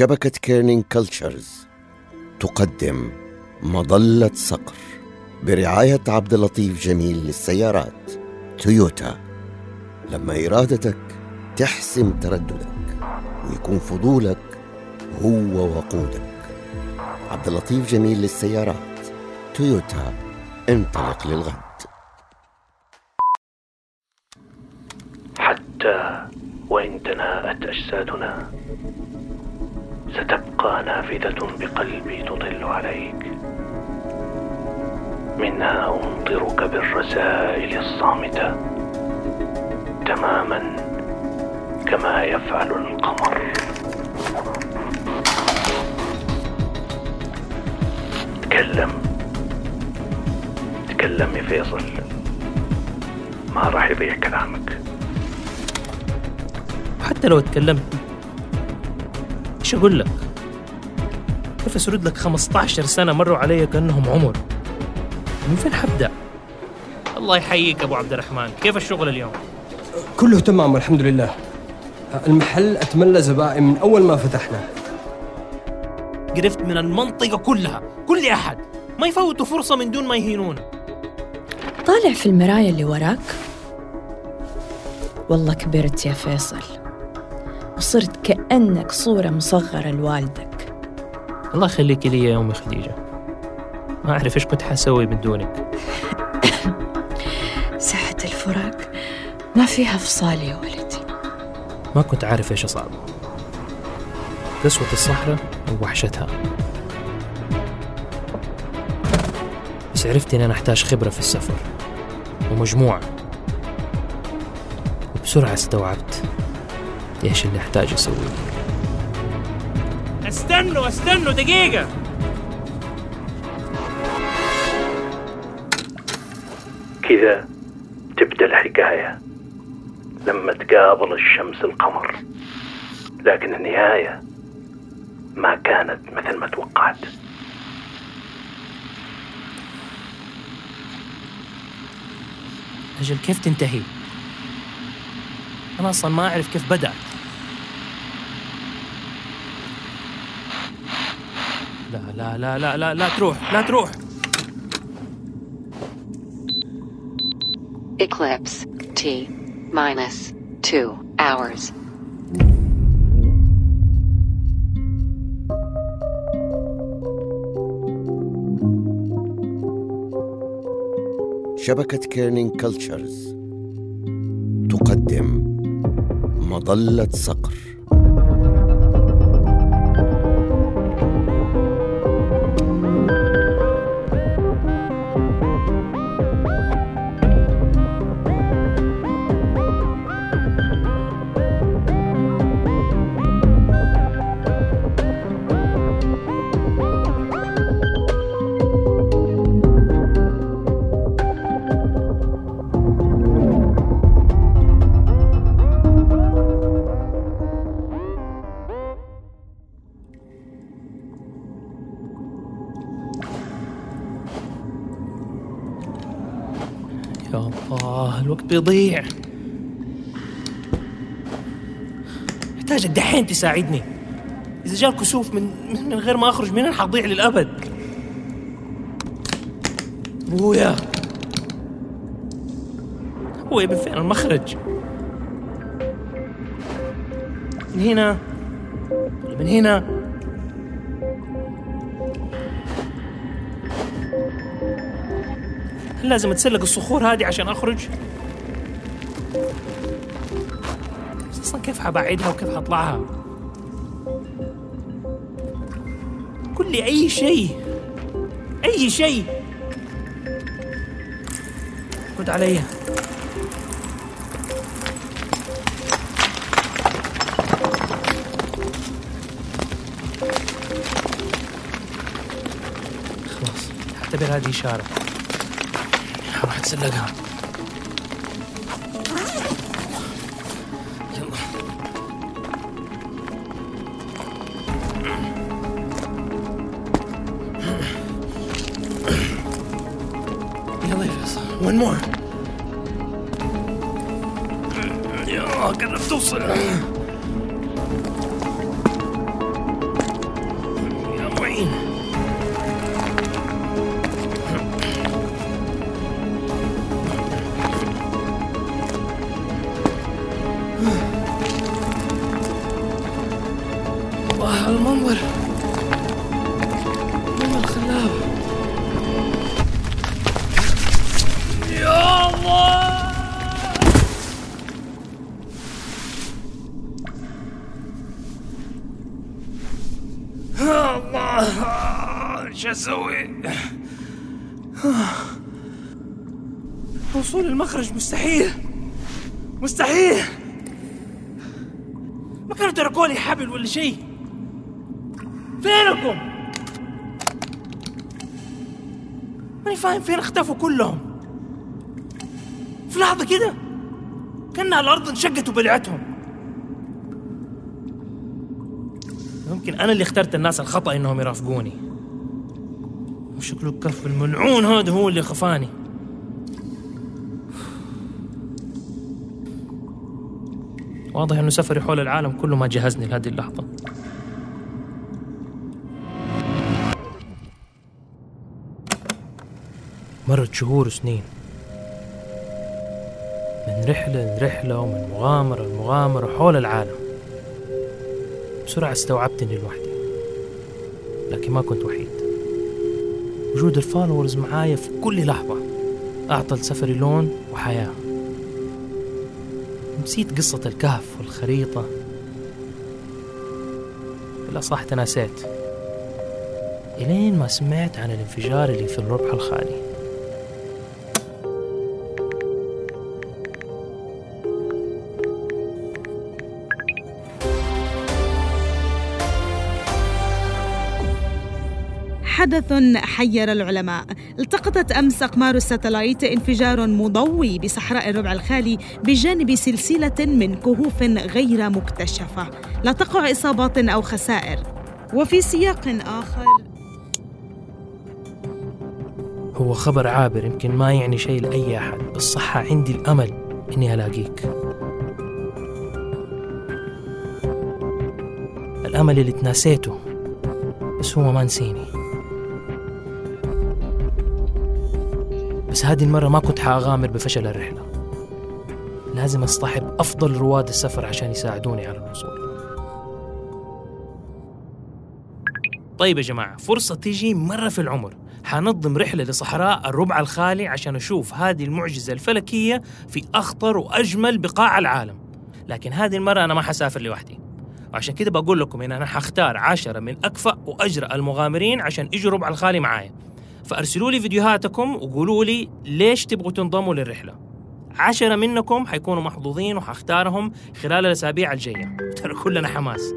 شبكة Kerning Cultures تقدم مظلة صقر برعاية عبد اللطيف جميل للسيارات. تويوتا لما إرادتك تحسم ترددك ويكون فضولك هو وقودك. عبد اللطيف جميل للسيارات. تويوتا انطلق للغد. حتى وإن تناءت أجسادنا ستبقى نافذة بقلبي تطل عليك. منها أمطرك بالرسائل الصامتة تماما كما يفعل القمر. تكلم. تكلم يا فيصل. ما راح يضيع كلامك. حتى لو تكلمت. إيش أقول لك؟ كيف اسرد لك 15 سنة مروا علي كأنهم عمر؟ من فين حبدأ؟ الله يحييك أبو عبد الرحمن، كيف الشغل اليوم؟ كله تمام الحمد لله المحل أتملى زبائن من أول ما فتحنا قرفت من المنطقة كلها، كل أحد، ما يفوتوا فرصة من دون ما يهينونا. طالع في المراية اللي وراك والله كبرت يا فيصل وصرت كأنك صورة مصغرة لوالدك الله يخليك لي يا أمي خديجة. ما أعرف إيش كنت حسوي من دونك. ساحة الفراق ما فيها فصال يا ولدي ما كنت عارف إيش أصعب. قسوة الصحراء ووحشتها. بس عرفت إن أنا أحتاج خبرة في السفر ومجموعة وبسرعة استوعبت إيش اللي أحتاج أسويه. أستنوا أستنوا دقيقة. كذا تبدأ الحكاية لما تقابل الشمس القمر. لكن النهاية ما كانت مثل ما توقعت. أجل كيف تنتهي؟ أنا أصلا ما أعرف كيف بدأت. لا لا لا لا لا لا تروح لا تروح Eclipse T minus two hours. شبكة كيرنينج كلتشرز تقدم مظلة صقر يا الله الوقت بيضيع. احتاجك دحين تساعدني. إذا جاء الكسوف من من غير ما أخرج من هنا حضيع للأبد. أبويا. أبويا من فين؟ المخرج. من هنا. من هنا. هل لازم اتسلق الصخور هذه عشان أخرج؟ أصلا كيف حبعدها وكيف حطلعها؟ قل لي أي شيء أي شيء رد علي خلاص أعتبر هذه إشارة راح اتسلقها يلا يلا يا فيصل ون مور يا قربت توصل الله وصول المخرج مستحيل. مستحيل. ما كانوا تركوا لي حبل ولا شيء. فينكم؟ ماني فاهم فين اختفوا كلهم. في لحظة كده كأنها الأرض انشقت وبلعتهم. يمكن أنا اللي اخترت الناس الخطأ إنهم يرافقوني. وشكله الكف الملعون هذا هو اللي خفاني. واضح إنه سفري حول العالم كله ما جهزني لهذه اللحظة. مرت شهور وسنين. من رحلة لرحلة ومن مغامرة لمغامرة حول العالم. بسرعة استوعبت إني لوحدي. لكن ما كنت وحيد. وجود الفالورز معايا في كل لحظة أعطى لسفري لون وحياة. نسيت قصة الكهف والخريطة. لا صح تناسيت. إلين ما سمعت عن الانفجار اللي في الربح الخالي. حدث حير العلماء. التقطت أمس أقمار الساتلايت انفجار مضوي بصحراء الربع الخالي بجانب سلسلة من كهوف غير مكتشفة. لا تقع إصابات أو خسائر. وفي سياق آخر. هو خبر عابر يمكن ما يعني شيء لأي أحد. بس صح عندي الأمل إني ألاقيك. الأمل اللي تناسيته بس هو ما نسيني. هذه المرة ما كنت حأغامر بفشل الرحلة. لازم أصطحب أفضل رواد السفر عشان يساعدوني على الوصول. طيب يا جماعة فرصة تيجي مرة في العمر. حنظم رحلة لصحراء الربع الخالي عشان أشوف هذه المعجزة الفلكية في أخطر وأجمل بقاع العالم. لكن هذه المرة أنا ما حسافر لوحدي. وعشان كده بقول لكم إن أنا حختار عشرة من أكفأ وأجرأ المغامرين عشان يجوا ربع الخالي معايا. فأرسلوا لي فيديوهاتكم وقولوا لي ليش تبغوا تنضموا للرحلة. عشرة منكم حيكونوا محظوظين وحختارهم خلال الأسابيع الجاية. ترى كلنا حماس.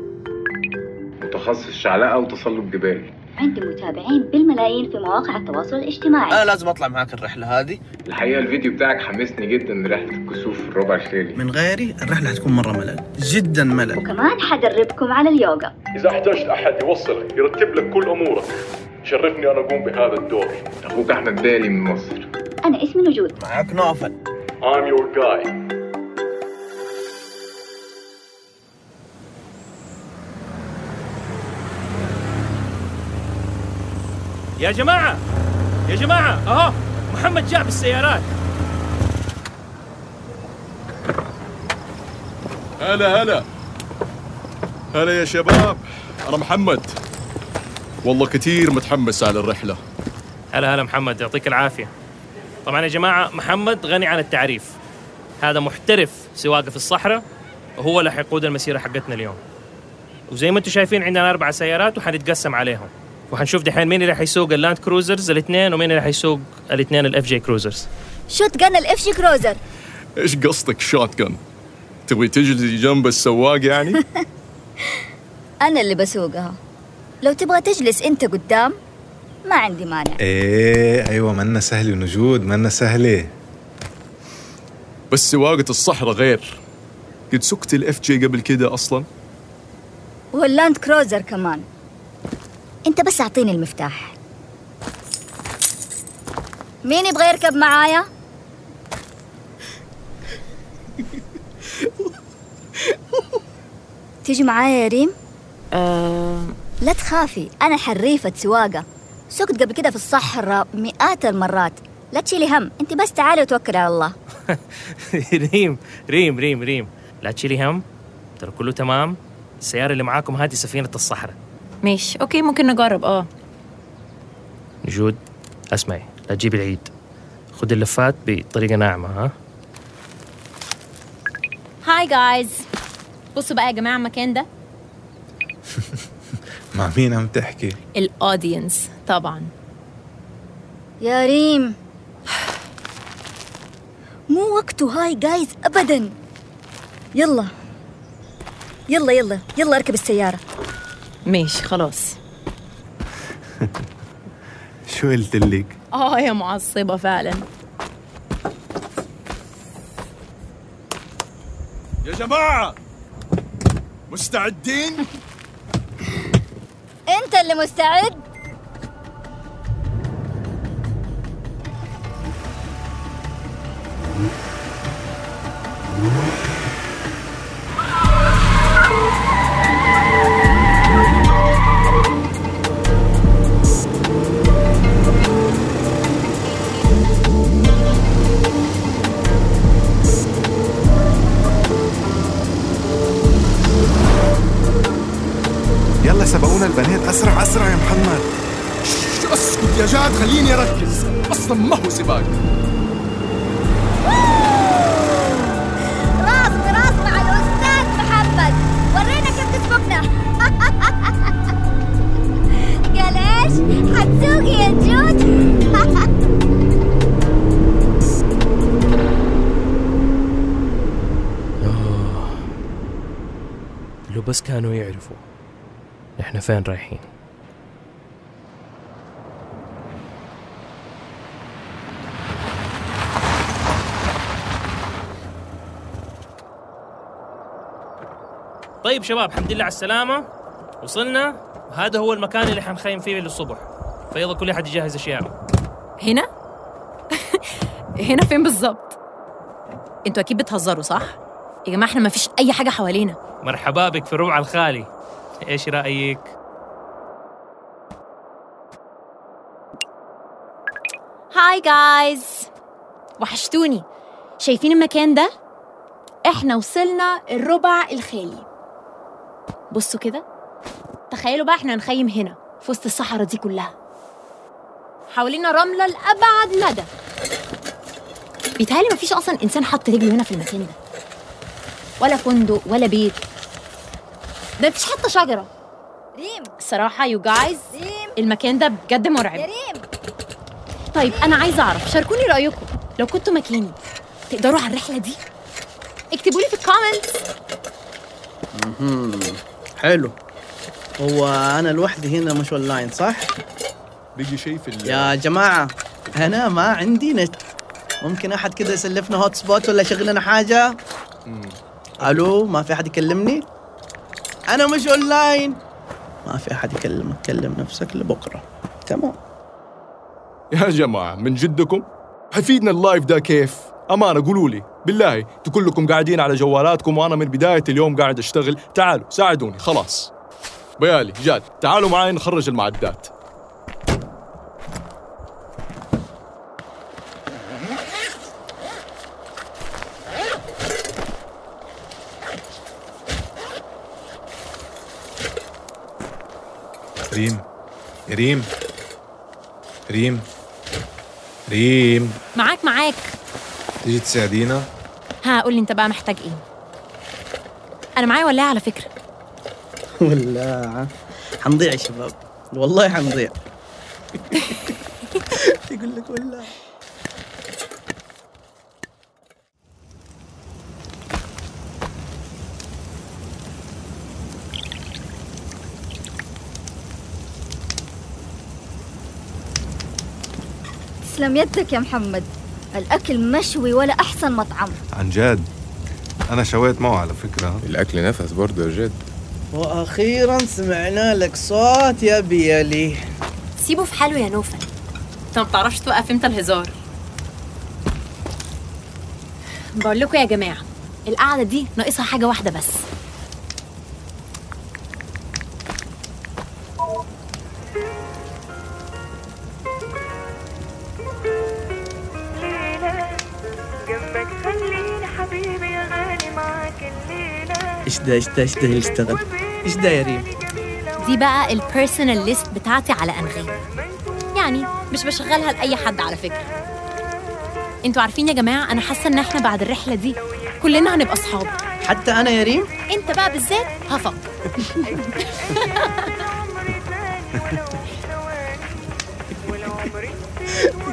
متخصص شعلقة وتسلق جبال. عندي متابعين بالملايين في مواقع التواصل الاجتماعي. أنا لازم أطلع معاك الرحلة هذه. الحقيقة الفيديو بتاعك حمسني جدا لرحلة الكسوف في الربع الخالي من غيري الرحلة حتكون مرة ملل. جدا ملل. وكمان حدربكم على اليوغا. إذا احتجت أحد يوصلك يرتب لك كل أمورك. شرفني أن أقوم بهذا الدور. أخوك أحمد بالي من مصر. أنا اسمي نجود. معاك نوفل I'm your guy يا جماعة يا جماعة أهو محمد جاء بالسيارات هلا هلا. هلا يا شباب أنا محمد. والله كثير متحمس على الرحلة. هلا هلا محمد يعطيك العافية. طبعا يا جماعة محمد غني عن التعريف. هذا محترف سواقة في الصحراء وهو اللي حيقود المسيرة حقتنا اليوم. وزي ما أنتم شايفين عندنا أربع سيارات وحنتقسم عليهم. وحنشوف دحين مين اللي حيسوق ال Land Cruisers الاثنين ومين اللي حيسوق الاثنين ال FJ Cruisers. shotgun ال FJ Cruiser. إيش قصدك shot gun؟ تبغي تجلسي جنب السواق يعني؟ أنا اللي بسوقها. لو تبغى تجلس أنت قدام ما عندي مانع. إيه أيوه منا سهله ونجود منا سهلة. بس سواقة الصحراء غير. قد سقت ال FJ قبل كده أصلا؟ وال Land Cruiser كمان. أنت بس أعطيني المفتاح. مين يبغى يركب معايا؟ تيجي معايا يا ريم؟ لا تخافي أنا حريفة سواقة. سقت قبل كده في الصحراء مئات المرات. لا تشيلي هم أنت بس تعالي وتوكلي على الله. ريم ريم ريم ريم. لا تشيلي هم ترى كله تمام. السيارة اللي معاكم هذه سفينة الصحراء. ماشي okay ممكن نجرب. آه. نجود اسمعي لا تجيبي العيد. خد اللفات بطريقة ناعمة ها؟ hi guys بصوا بقى يا جماعة المكان ده. مع مين عم تحكي؟ ال audience طبعا. يا ريم. مو وقته هاي جايز ابدا. يلا. يلا يلا. يلا أركب السيارة. ماشي خلاص. شو قلت لك؟ آه يا معصبة فعلا. يا جماعة! مستعدين؟ انت اللي مستعد. أسرع أسرع يا محمد. شو أسكت يا جاد؟ خليني أركز. أصلا ما هو سباق. راس براس مع الأستاذ محمد. ورينا كيف تسبقنا قال إيش؟ حتسوقي يا جود. لو بس كانوا يعرفوا إحنا فين رايحين. طيب شباب الحمد لله على السلامة. وصلنا. وهذا هو المكان اللي حنخيم فيه للصبح. فيلا كل أحد يجهز أشياء هنا؟ هنا فين بالظبط أنتوا أكيد بتهزروا صح؟ يا جماعة إحنا ما فيش أي حاجة حوالينا. مرحبا بك في الربع الخالي. إيش رأيك؟ هاي جايز وحشتوني. شايفين المكان ده؟ إحنا وصلنا الربع الخالي. بصوا كده. تخيلوا بقى إحنا نخيم هنا في وسط الصحراء دي كلها. حوالينا رملة لأبعد مدى. بيتهيألي مفيش أصلا إنسان حط رجله هنا في المكان ده. ولا فندق ولا بيت. ده مفيش حتى شجرة. ريم. الصراحة you guys ريم. المكان ده بجد مرعب. يا ريم. طيب أنا عايزة أعرف شاركوني رأيكم. لو كنتوا مكاني تقدروا على الرحلة دي؟ اكتبوا لي في ال comments. حلو هو أنا لوحدي هنا مش اونلاين صح؟ بيجي شيء في ال- يا جماعة أنا ما عندي نت ممكن أحد كده يسلفنا hotspot ولا يشغل لنا حاجة؟ ألو ما في أحد يكلمني؟ أنا مش أونلاين ما في أحد يكلمك كلم نفسك لبكرة تمام يا جماعة من جدكم حيفيدنا ال live ده كيف؟ أمانة قولوا لي. بالله أنتوا كلكم قاعدين على جوالاتكم وأنا من بداية اليوم قاعد أشتغل. تعالوا ساعدوني. خلاص. بيالي جاد. تعالوا معاي نخرج المعدات. ريم. ريم. ريم. ريم. معاك معاك. تيجي تساعدينا؟ ها قول لي انت بقى محتاج إيه. أنا معايا ولاعة على فكرة. ولا حنضيع يا شباب. والله حنضيع يقول لك ولا تسلم يدك يا محمد. الأكل مشوي ولا أحسن مطعم. عن جد؟ أنا شويت معه على فكرة. الأكل نفس برضه يا جد. وأخيرا سمعنا لك صوت يا بيالي سيبه في حاله يا نوفل. انت ما بتعرفش توقف إمتى الهزار؟ بقول لكم يا جماعة القعدة دي ناقصها حاجة واحدة بس. خليني حبيبي يا غالي معاك الليلة. إيش ده إيش ده إيش ده اللي اشتغل؟ إيش ده يا ريم؟ دي بقى البيرسونال ليست بتاعتي على أنغام. يعني مش بشغلها لأي حد على فكرة. أنتوا عارفين يا جماعة أنا حاسة إن إحنا بعد الرحلة دي كلنا هنبقى أصحاب. حتى أنا يا ريم؟ انت بقى بالذات هفك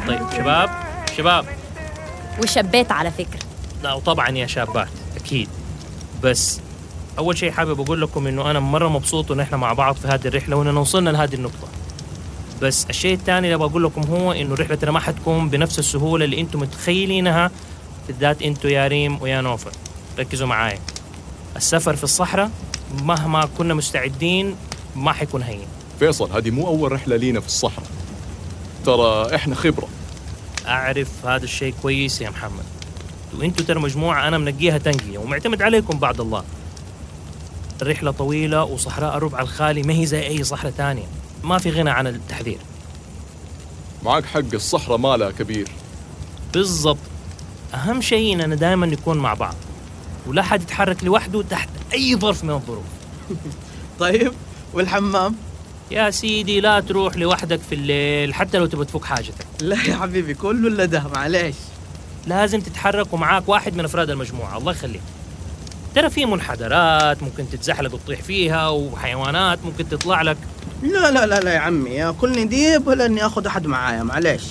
طيب شباب شباب. وشابات على فكرة. لا وطبعا يا شابات أكيد. بس أول شيء حابب أقول لكم إنه أنا مرة مبسوط إن إحنا مع بعض في هذه الرحلة وإننا وصلنا لهذه النقطة. بس الشيء الثاني اللي بقول لكم هو إنه رحلتنا ما حتكون بنفس السهولة اللي أنتم متخيلينها بالذات أنتوا يا ريم ويا نوفل. ركزوا معايا. السفر في الصحراء مهما كنا مستعدين ما حيكون هين. فيصل هذه مو أول رحلة لينا في الصحراء. ترى إحنا خبرة. أعرف هذا الشيء كويس يا محمد. وانتوا ترى مجموعة أنا منقيها تنقية ومعتمد عليكم بعد الله. الرحلة طويلة وصحراء الربع الخالي ما هي زي أي صحراء تانية. ما في غنى عن التحذير. معك حق الصحراء مالها كبير. بالضبط. أهم شيء اننا دائما نكون مع بعض. ولا حد يتحرك لوحده تحت أي ظرف من الظروف. طيب والحمام؟ يا سيدي لا تروح لوحدك في الليل حتى لو تبغى تفك حاجتك. لا يا حبيبي كله الا ده معلش لازم تتحرك ومعاك واحد من أفراد المجموعة. الله يخليك. ترى في منحدرات ممكن تتزحلق وتطيح فيها وحيوانات ممكن تطلع لك. لا لا لا لا يا عمي. يا كلني ديب ولا اني اخذ أحد معايا معلش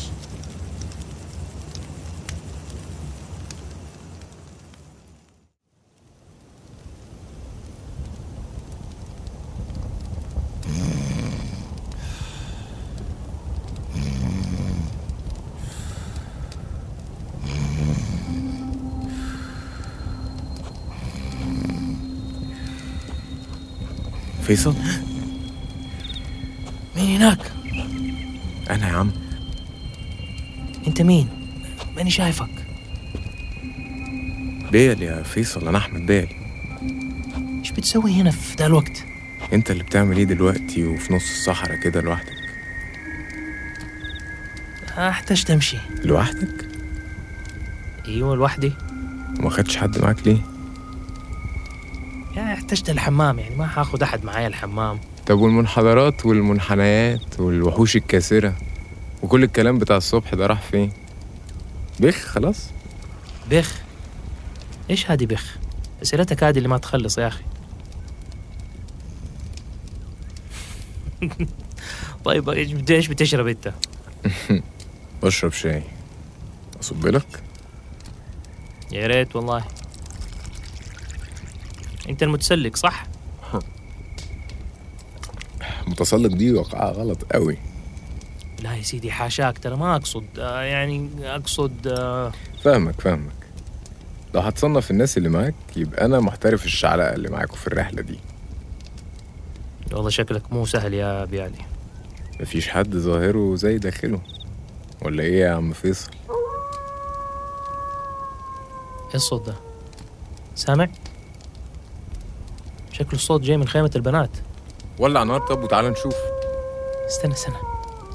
فيصل؟ مين هناك؟ أنا يا عم. أنت مين؟ ماني شايفك. بيل يا فيصل أنا أحمد بيل. إيش بتسوي هنا في ذا الوقت؟ أنت اللي بتعمل إيه دلوقتي وفي نص الصحراء كده لوحدك؟ أحتاج امشي لوحدك؟ أيوه لوحدي. وما خدتش حد معاك ليه؟ يعني احتجت الحمام يعني ما حاخذ أحد معايا الحمام. طب والمنحدرات والمنحنيات والوحوش الكاسرة وكل الكلام بتاع الصبح ده راح فين؟ بخ خلاص. بخ إيش هذه بخ أسئلتك هذه اللي ما تخلص يا أخي. طيب إيش بتشرب أنت؟ بشرب شاي. أصب لك. يا ريت والله. انت المتسلق صح؟ متسلق دي وقعها غلط قوي. لا يا سيدي حاشاك ترى ما أقصد آه يعني أقصد آه فاهمك فاهمك. لو هتصنف الناس اللي معاك يبقى أنا محترف الشعلقة اللي معاكوا في الرحلة دي. والله شكلك مو سهل يا بيالي مفيش حد ظاهره زي داخله. ولا إيه يا عم فيصل؟ إيه الصوت ده؟ سامع؟ شكله الصوت جاي من خيمة البنات. ولع نار طب وتعالى نشوف. استنى استنى.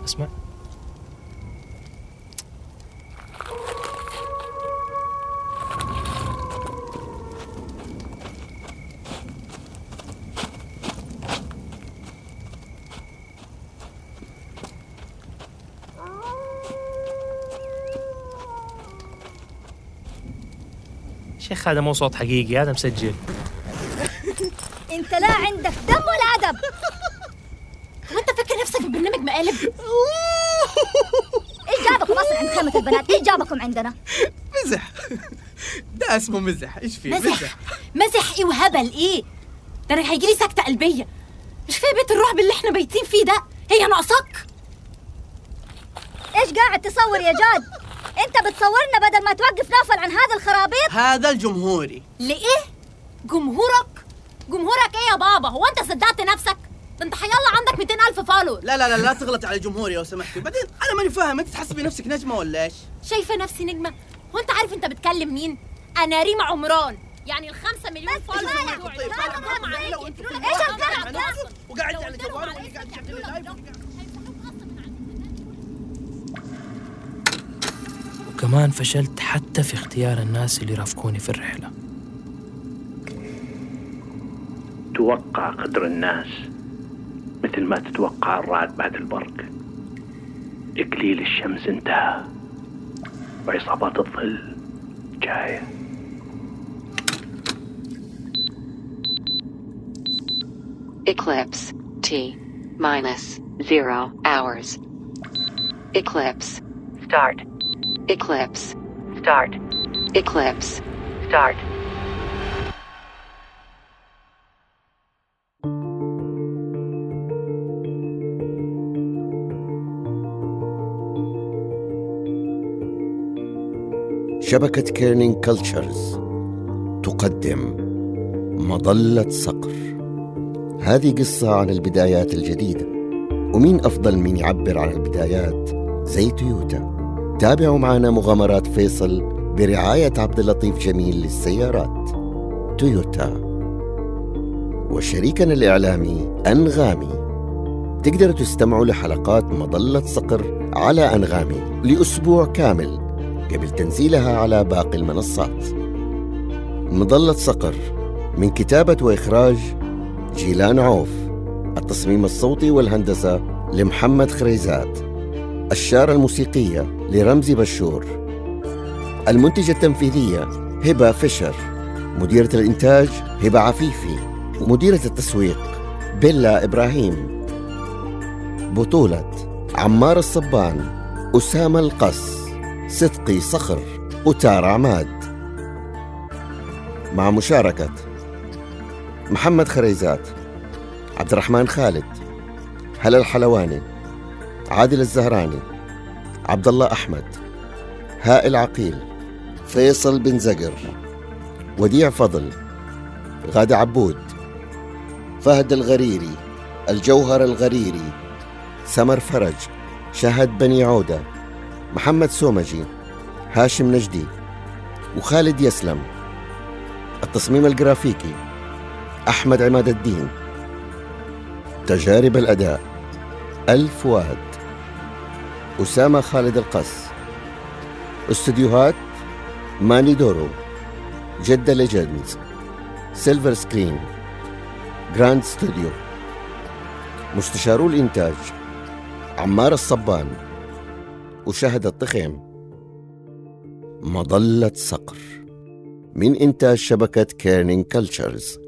اسمع. شيخ هذا مو صوت حقيقي هذا مسجل. لا عندك دم ولا أدب. هو أنت فاكر نفسك في برنامج مقالب؟ إيش جابكم أصلا عند خيمه البنات؟ إيش جابكم عندنا؟ مزح. ده اسمه مزح. إيش فيه؟ مزح. مزح. إيه وهبل إيه؟ ده أنا هيجيلي سكتة قلبية. مش كفاية بيت الرعب اللي إحنا بايتين فيه ده. هي ناقصاك إيش قاعد تصور يا جاد؟ أنت بتصورنا بدل ما توقف نوفل عن هذا الخرابيط؟ هذا لجمهوري. لإيه؟ جمهورك؟ جمهورك إيه يا بابا؟ هو انت صدقت نفسك؟ ده انت حيالله عندك 200 ألف follower لا لا لا لا تغلط على جمهوري لو سمحتي بعدين أنا ماني فاهم انت تحسبي نفسك نجمه ولا إيش شايفة نفسي نجمة؟ هو انت عارف انت بتكلم مين؟ أنا ريما عمران يعني الخمسة مليون follower طيب،. الكلام ده؟ وقاعد على على وقاعد يعملوا live. وكمان فشلت حتى في اختيار الناس اللي رافقوني في الرحلة 2 تتوقع قدر الناس مثل ما تتوقع الرعد بعد البرق إقليل الشمس انتهى وعصابات الظل جاية Eclipse T minus zero hours. Eclipse. Start. Eclipse. Start. Eclipse. Start. شبكة Kerning Cultures تقدم مظلة صقر. هذه قصة عن البدايات الجديدة. ومين أفضل من يعبر عن البدايات؟ زي تويوتا. تابعوا معنا مغامرات فيصل برعاية عبد اللطيف جميل للسيارات. تويوتا. وشريكنا الإعلامي أنغامي. تقدروا تستمعوا لحلقات مظلة صقر على أنغامي لأسبوع كامل. قبل تنزيلها على باقي المنصات. مظلة صقر من كتابة وإخراج جيلان عوف. التصميم الصوتي والهندسة لمحمد خريزات. الشارة الموسيقية لرمزي بشور. المنتجة التنفيذية هبة فيشر. مديرة الإنتاج هبة عفيفي. ومديرة التسويق بيلا إبراهيم. بطولة عمار الصبان أسامة القص صدقي صخر وتار عماد. مع مشاركة محمد خريزات عبد الرحمن خالد هلا الحلواني عادل الزهراني عبد الله أحمد هائل عقيل فيصل بن زقر وديع فضل غادة عبود فهد الغريري الجوهر الغريري سمر فرج شهد بني عودة محمد سومجي هاشم نجدي وخالد يسلم. التصميم الجرافيكي أحمد عماد الدين. تجارب الأداء الفؤاد أسامة خالد القص استديوهات ماني دورو. جدة Legends Silver Screen. Grand Studio. مستشارو الإنتاج عمار الصبان. وشهد الطخيم مظلة صقر. من إنتاج شبكة Kerning Cultures